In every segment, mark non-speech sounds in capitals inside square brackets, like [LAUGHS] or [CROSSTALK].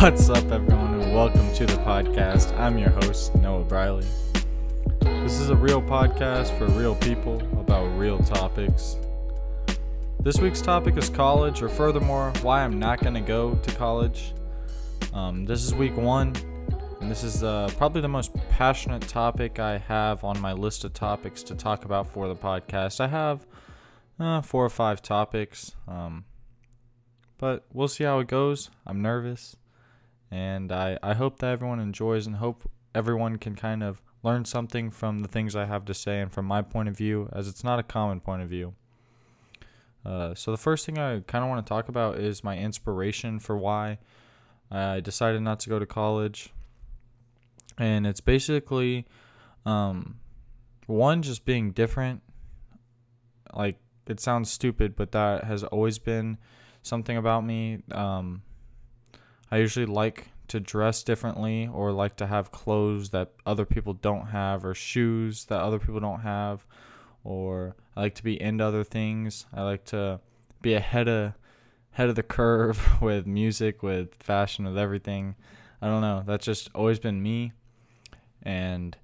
What's up, everyone, and welcome to the podcast. I'm your host, Noah Briley. This is a real podcast for real people about real topics. This week's topic is college, or furthermore, why I'm not going to go to college. Um, this is week one, and this is uh, probably the most passionate topic I have on my list of topics to talk about for the podcast. I have uh, four or five topics, um, but we'll see how it goes. I'm nervous and I, I hope that everyone enjoys and hope everyone can kind of learn something from the things I have to say and from my point of view, as it's not a common point of view. Uh, so, the first thing I kind of want to talk about is my inspiration for why I decided not to go to college. And it's basically um, one, just being different. Like, it sounds stupid, but that has always been something about me. Um, I usually like to dress differently or like to have clothes that other people don't have or shoes that other people don't have or I like to be into other things. I like to be ahead of head of the curve [LAUGHS] with music, with fashion, with everything. I don't know. That's just always been me. And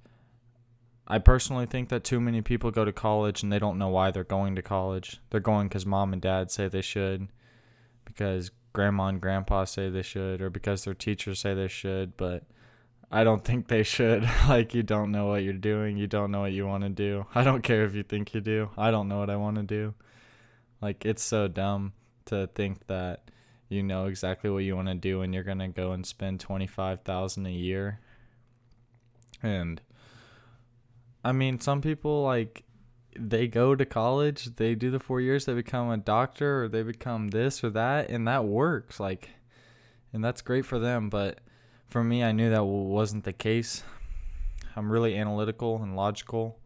I personally think that too many people go to college and they don't know why they're going to college. They're going because mom and dad say they should, because grandma and grandpa say they should or because their teachers say they should, but I don't think they should. [LAUGHS] like, you don't know what you're doing. You don't know what you want to do. I don't care if you think you do. I don't know what I want to do. Like, it's so dumb to think that you know exactly what you want to do and you're going to go and spend 25,000 a year. And I mean, some people like they go to college, they do the four years, they become a doctor or they become this or that, and that works. Like, and that's great for them. But for me, I knew that wasn't the case. I'm really analytical and logical.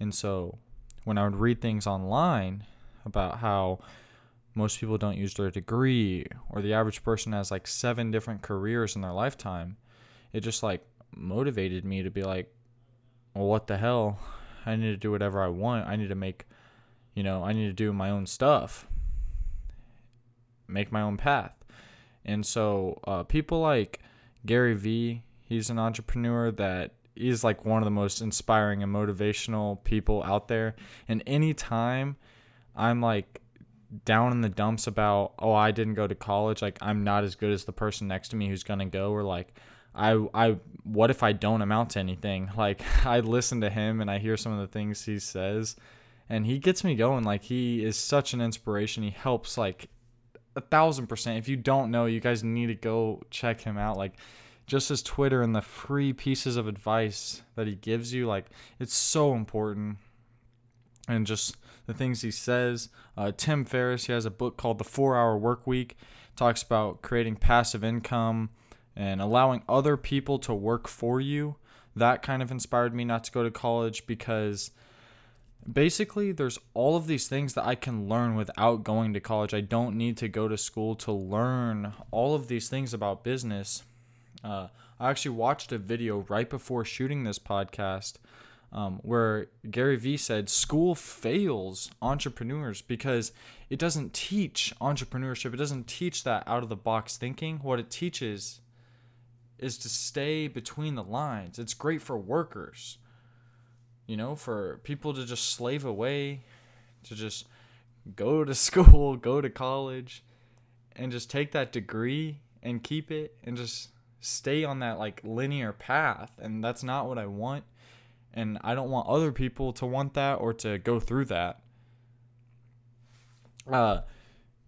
And so when I would read things online about how most people don't use their degree or the average person has like seven different careers in their lifetime, it just like motivated me to be like, well, what the hell? I need to do whatever I want. I need to make, you know, I need to do my own stuff, make my own path. And so uh, people like Gary Vee, he's an entrepreneur that is like one of the most inspiring and motivational people out there. And anytime I'm like down in the dumps about, oh, I didn't go to college, like I'm not as good as the person next to me who's going to go, or like, I I what if I don't amount to anything? [LAUGHS] Like I listen to him and I hear some of the things he says and he gets me going like he is such an inspiration. He helps like a thousand percent. If you don't know, you guys need to go check him out. Like just his Twitter and the free pieces of advice that he gives you, like it's so important. And just the things he says. Uh, Tim Ferriss, he has a book called The Four Hour Work Week. Talks about creating passive income and allowing other people to work for you. That kind of inspired me not to go to college because basically there's all of these things that I can learn without going to college. I don't need to go to school to learn all of these things about business. Uh, I actually watched a video right before shooting this podcast um, where Gary Vee said school fails entrepreneurs because it doesn't teach entrepreneurship. It doesn't teach that out of the box thinking. What it teaches is to stay between the lines. It's great for workers, you know, for people to just slave away, to just go to [LAUGHS] school, go to college, and just take that degree and keep it and just stay on that like linear path. And that's not what I want. And I don't want other people to want that or to go through that. Uh,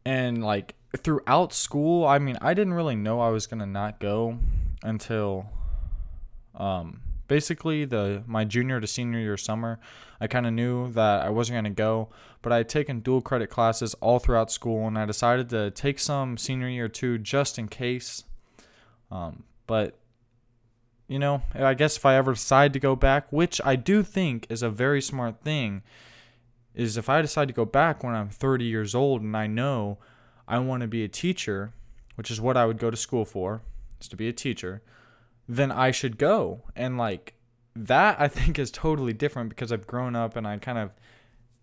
and like throughout school, I mean, I didn't really know I was gonna not go until um, basically the my junior to senior year summer. I kind of knew that I wasn't going to go, but I had taken dual credit classes all throughout school, and I decided to take some senior year too, just in case. Um, but you know, I guess if I ever decide to go back, which I do think is a very smart thing, is if I decide to go back when I'm 30 years old and I know I want to be a teacher, which is what I would go to school for is to be a teacher, then I should go. And like that I think is totally different because I've grown up and I kind of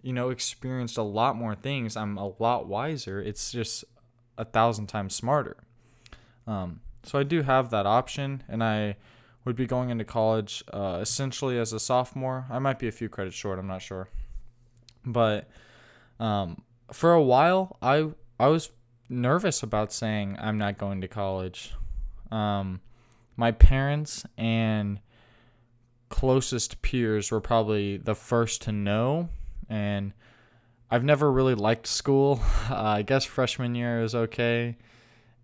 you know experienced a lot more things. I'm a lot wiser. It's just a thousand times smarter. Um, so I do have that option, and I would be going into college uh, essentially as a sophomore. I might be a few credits short. I'm not sure, but um, for a while, I I was nervous about saying I'm not going to college. Um, my parents and closest peers were probably the first to know, and I've never really liked school. [LAUGHS] Uh, I guess freshman year was okay,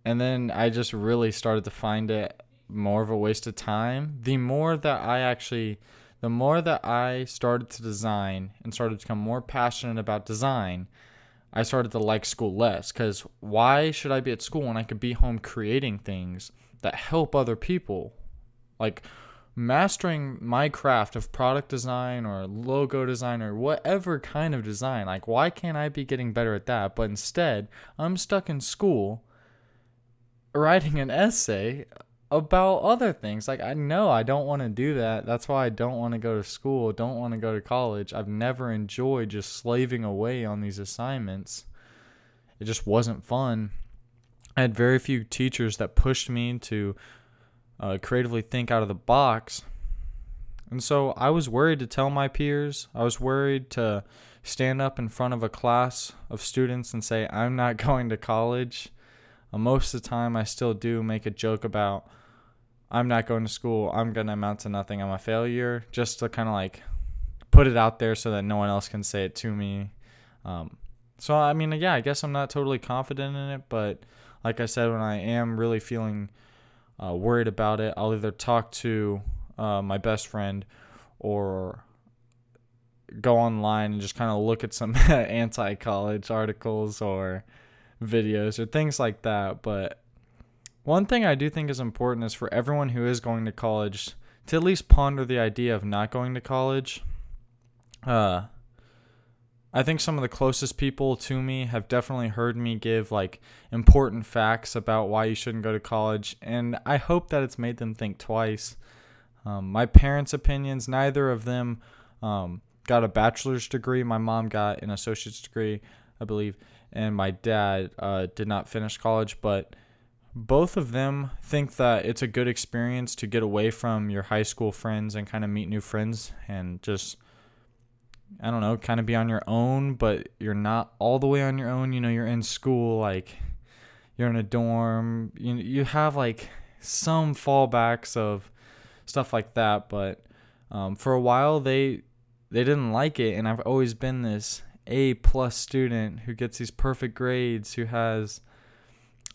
and then I just really started to find it more of a waste of time. The more that I actually, the more that I started to design and started to become more passionate about design, I started to like school less. Because why should I be at school when I could be home creating things that help other people? Like mastering my craft of product design or logo design or whatever kind of design. Like, why can't I be getting better at that? But instead, I'm stuck in school writing an essay about other things. Like I know I don't want to do that. That's why I don't want to go to school, don't want to go to college. I've never enjoyed just slaving away on these assignments. It just wasn't fun. I had very few teachers that pushed me to uh, creatively think out of the box. And so I was worried to tell my peers. I was worried to stand up in front of a class of students and say, I'm not [LAUGHS] going to college. Uh, most of the time, I still do make a joke about I'm not going to school. I'm going to amount to nothing. I'm a failure. Just to kind of like put it out there so that no one else can say it to me. Um, so, I mean, yeah, I guess I'm not totally confident in it. But like I said, when I am really feeling uh, worried about it, I'll either talk to uh, my best friend or go online and just kind of look at some [LAUGHS] anti college articles or videos or things like that. But one thing I do think is important is for everyone who is going to college to at least ponder the idea of not going to college. Uh, I think some of the closest people to me have definitely heard me give like important facts about why you shouldn't go to college, and I hope that it's made them think twice. Um, my parents' opinions, neither of them um, got a bachelor's degree. My mom got an associate's degree, I believe, and my dad uh, did not finish college, but both of them think that it's a good experience to get away from your high school friends and kind of meet new friends and just I don't know, kind of be on your own, but you're not all the way on your own. You know, you're in school, like you're in a dorm. You you have like some fallbacks of stuff like that, but um, for a while they they didn't like it, and I've always been this A plus student who gets these perfect grades, who has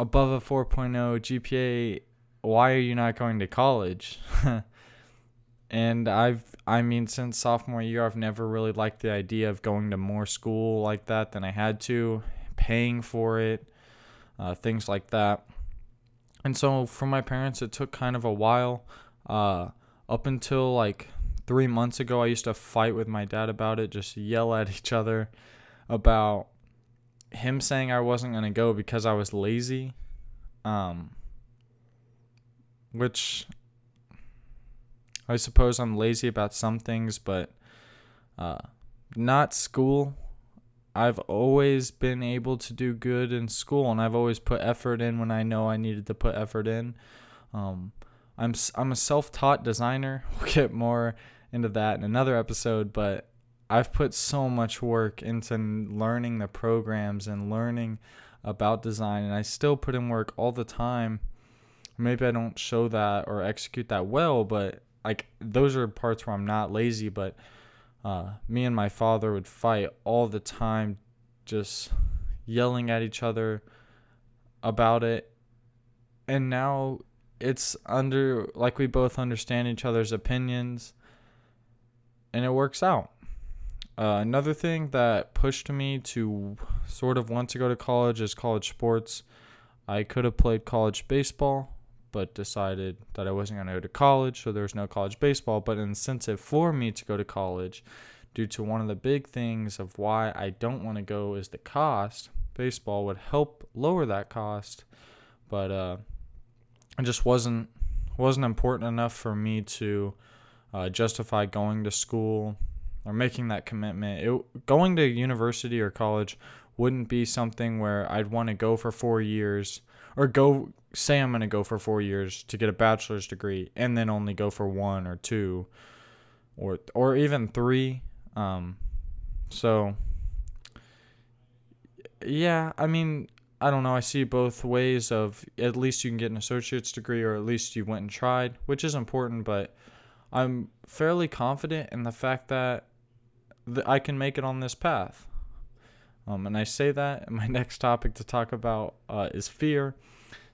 above a 4.0 GPA, why are you not going to college? [LAUGHS] and I've I mean since sophomore year I've never really liked the idea of going to more school like that than I had to, paying for it, uh, things like that. And so for my parents it took kind of a while uh, up until like 3 months ago I used to fight with my dad about it, just yell at each other about him saying I wasn't gonna go because I was lazy, um, which I suppose I'm lazy about some things, but uh, not school. I've always been able to do good in school, and I've always put effort in when I know I needed to put effort in. Um, I'm I'm a self-taught designer. [LAUGHS] We'll get more into that in another episode, but I've put so much work into learning the programs and learning about design, and I still put in work all the time. Maybe I don't show that or execute that well, but like those are parts where I'm not lazy. But uh, me and my father would fight all the time, just yelling at each other about it. And now it's under like we both understand each other's opinions, and it works out. Uh, another thing that pushed me to sort of want to go to college is college sports. I could have played college baseball, but decided that I wasn't going to go to college, so there was no college baseball. But an incentive for me to go to college, due to one of the big things of why I don't want to go, is the cost. Baseball would help lower that cost, but uh, it just wasn't wasn't important enough for me to uh, justify going to school or making that commitment. It, going to university or college wouldn't be something where I'd want to go for four years or go say I'm going to go for four years to get a bachelor's degree and then only go for one or two or or even three. Um, so yeah, I mean, I don't know. I see both ways of at least you can get an associate's degree or at least you went and tried, which is important, but I'm fairly confident in the fact that th- I can make it on this path. Um, and I say that, my [LAUGHS] next topic to talk about uh, is fear.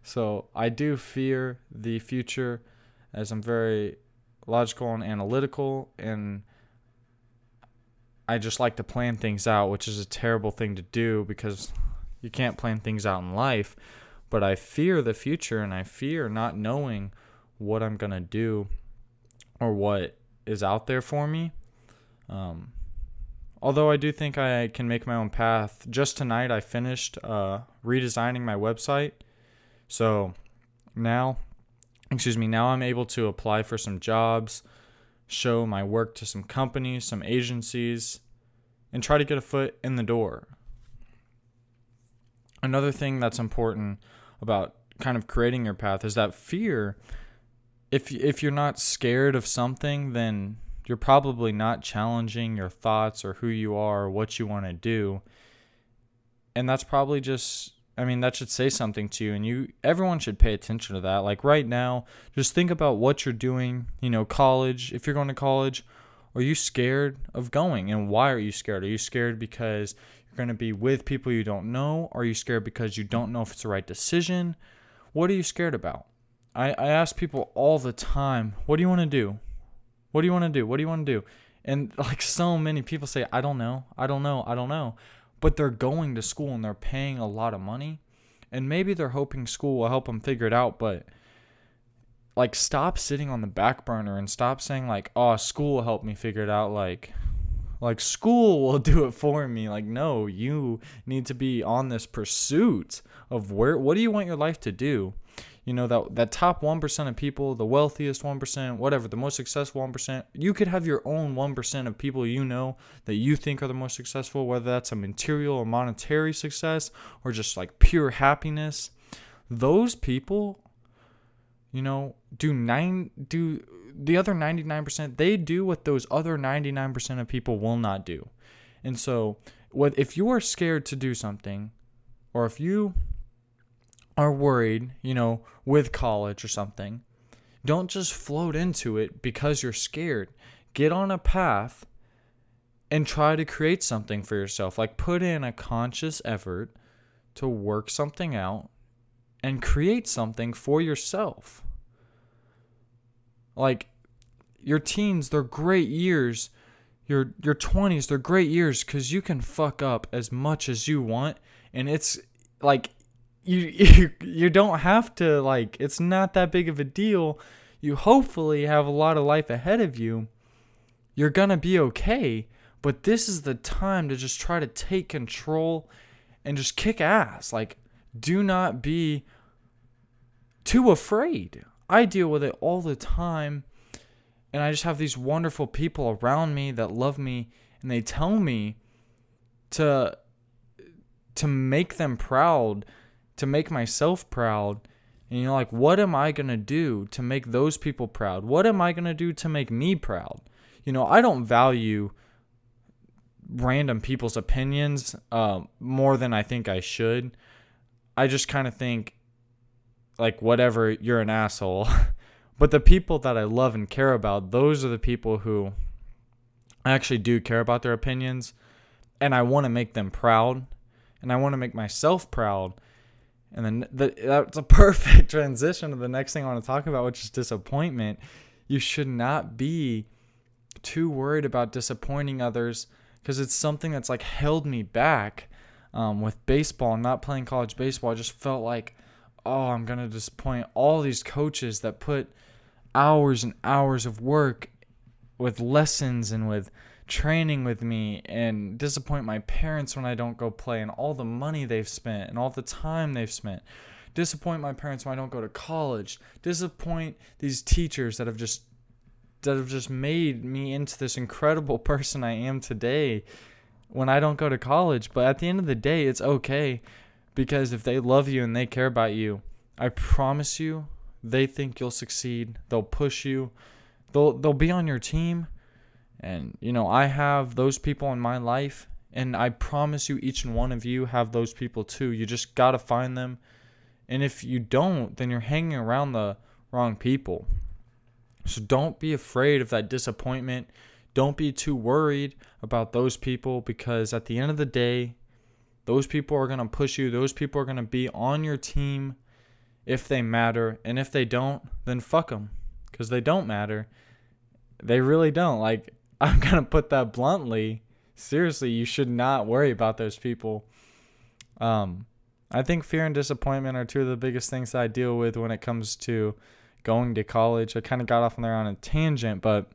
So I do fear the future as I'm very logical and analytical, and I just like to plan things out, which is a terrible thing to do because you can't plan things out in life. But I fear the future and I fear not knowing what I'm going to do or what is out there for me. Um, although I do think I can make my own path. Just tonight, I finished uh, redesigning my website. So now, excuse me, now I'm able to apply for some jobs, show my work to some companies, some agencies, and try to get a foot in the door. Another thing that's important about kind of creating your path is that fear if if you're not scared of something then you're probably not challenging your thoughts or who you are or what you want to do. And that's probably just I mean that should say something to you and you everyone should pay attention to that. Like right now, just think about what you're doing, you know, college, if you're going to college, are you scared of going and why are you scared? Are you scared because you're going to be with people you don't know? Are you scared because you don't know if it's the right decision? What are you scared about? I, I ask people all the time, what do you want to do? What do you want to do? What do you want to do? And [LAUGHS] like so many people say, I don't know. I don't know. I don't know. But they're going to school and they're paying a lot of money. And maybe they're hoping school will help them figure it out, but like stop sitting on the back burner and stop saying like, "Oh, school will help me figure it out." Like like school will [LAUGHS] do it for me. Like no, you need to be on this pursuit of where what do you want your life to do? You know that that top 1% of people the wealthiest 1% whatever the most successful 1% you could have your own 1% of people you know that you think are the most successful whether that's a material or monetary success or just like pure happiness. Those people you know do nine do the other 99% they do what those other 99% of people will not do. And so what if you are scared to do something or if you are worried, you know, with college or something, don't just float into it because you're scared. Get on a path and try to create something for yourself. Like put in a conscious effort to work something out and create something for yourself. Like your teens, they're great years. Your your 20s, they're great years cuz you can fuck up as much as you want and it's like you [LAUGHS] you you don't have to like it's not that big of a deal. You hopefully have a lot of life ahead of you. You're going to be okay, but this is the time to just try to take control and just kick ass. Like do not be too afraid. I deal with it all the time and I just have these wonderful people around me that love me and they tell me to to make them proud to make myself proud. And you're like, what am I going to do to make those people proud? What am I going to do to make me proud? You know, I don't value random people's opinions uh, more than I think I should. I just kind of think, like, whatever, you're an asshole. [LAUGHS] but the people that I love and care about, those are the people who I actually do care about their opinions. And I want to make them proud. And I want to make myself proud. And then the, that's a [LAUGHS] perfect transition to the next thing I want to talk about, which is disappointment. You should not be too worried about disappointing others because it's something that's like held me back um, with baseball not playing college baseball. I just felt like, oh, I'm going to disappoint all these coaches that put hours and hours of work with lessons and with training with me and disappoint my parents when I don't go play and all the money they've spent and all the time they've spent. Disappoint my parents when I don't go to college. Disappoint these teachers that have just that have just made me into this incredible [LAUGHS] person I am today. when I don't go to college. But at the end of the day, it's okay because if they love you and they care about you, I promise you, they think you'll succeed. They'll push you. They'll they'll be on your team. And you know, I have those people in my life and I promise you each and one of you have those people too. You just got to find them. And if you don't, then you're hanging around the wrong people. So don't be afraid of that disappointment. Don't be too worried about those people because at the end of the day, those people are going to push you. Those people are going to be on your team if they matter. And if they don't, then fuck them because they don't matter. They really don't. Like, I'm [LAUGHS] going to put that bluntly. Seriously, you should not worry about those people. Um, I think fear and disappointment are two of the biggest things I deal with when it comes to going to college. I kind of got off on there on a tangent, but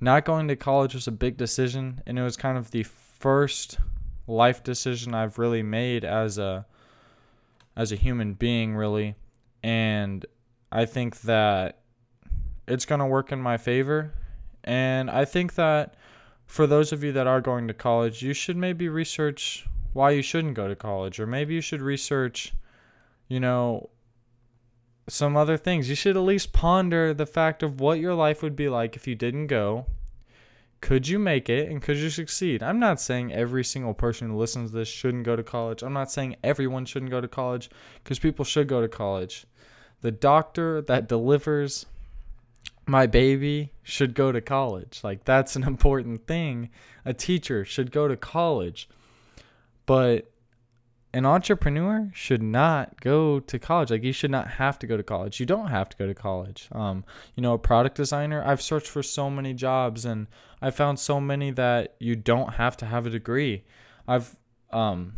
not going to college was a big decision, and it was kind of the first life decision I've really made as a as a human being, really. And I think that it's to work in my favor. And I think that for those of you that are going to college, you should maybe research why you shouldn't go to college, or maybe you should research, you know, some other things. You should at least ponder the fact of what your life would be like if you didn't go. Could you make it and could you succeed? I'm not saying every single person who listens to this shouldn't go to college. I'm not saying everyone shouldn't go to college because people should go to college. The doctor that delivers my baby should go to college. Like, that's an important thing. A teacher should go to college. But an entrepreneur should not go to college. Like you should not have to go to college. You don't have to go to college. Um, you know, a product designer. I've searched for so many jobs, and I found so many that you don't have to have a degree. I've um,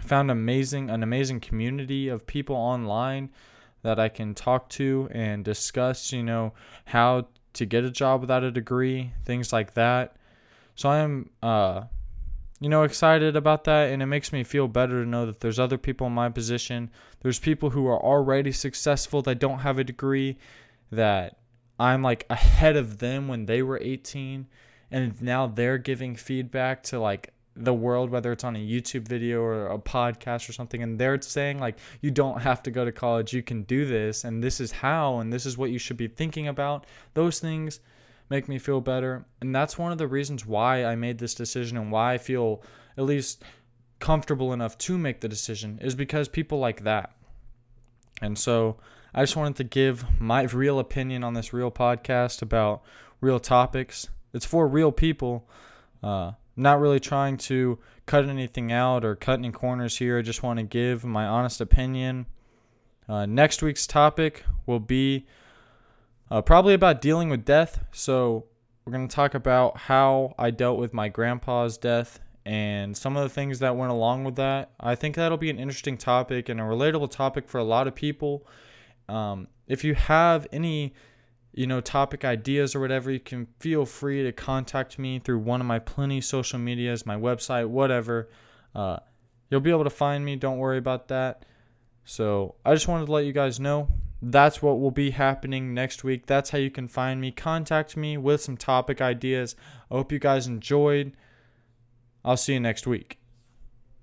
found amazing an amazing community of people online that I can talk to and discuss. You know how to get a job without a degree, things like that. So I am uh, you know, excited about that. And it makes me feel better to know that there's other people in my position. There's people who are already successful that don't have a degree, that I'm like ahead of them when they were 18. And now they're giving feedback to like the world, whether it's on a YouTube video or a podcast or something, and they're saying, like, you don't have to go to college, you can do this, and this is how, and this is what you should be thinking about. Those things make me feel better. And that's one of the reasons why I made this decision and why I feel at least comfortable enough to make the decision is because people like that. And so I just wanted to give my real opinion on this real podcast about real topics. It's for real people. Uh, not really trying to cut anything out or cut any corners here. I just want to give my honest opinion. Uh, next week's topic will be uh, probably about dealing with death. So, we're going to talk about how I dealt with my grandpa's death and some of the things that went along with that. I think that'll be an interesting topic and a relatable topic for a lot of people. Um, if you have any, you know, topic ideas or whatever, you can feel free to contact me through one of my plenty social medias, my website, whatever. Uh, you'll be able to find me. Don't worry about that. So I just wanted to let you guys know that's what will be happening next week. That's how you can find me. Contact me with some topic ideas. I hope you guys enjoyed. I'll see you next week.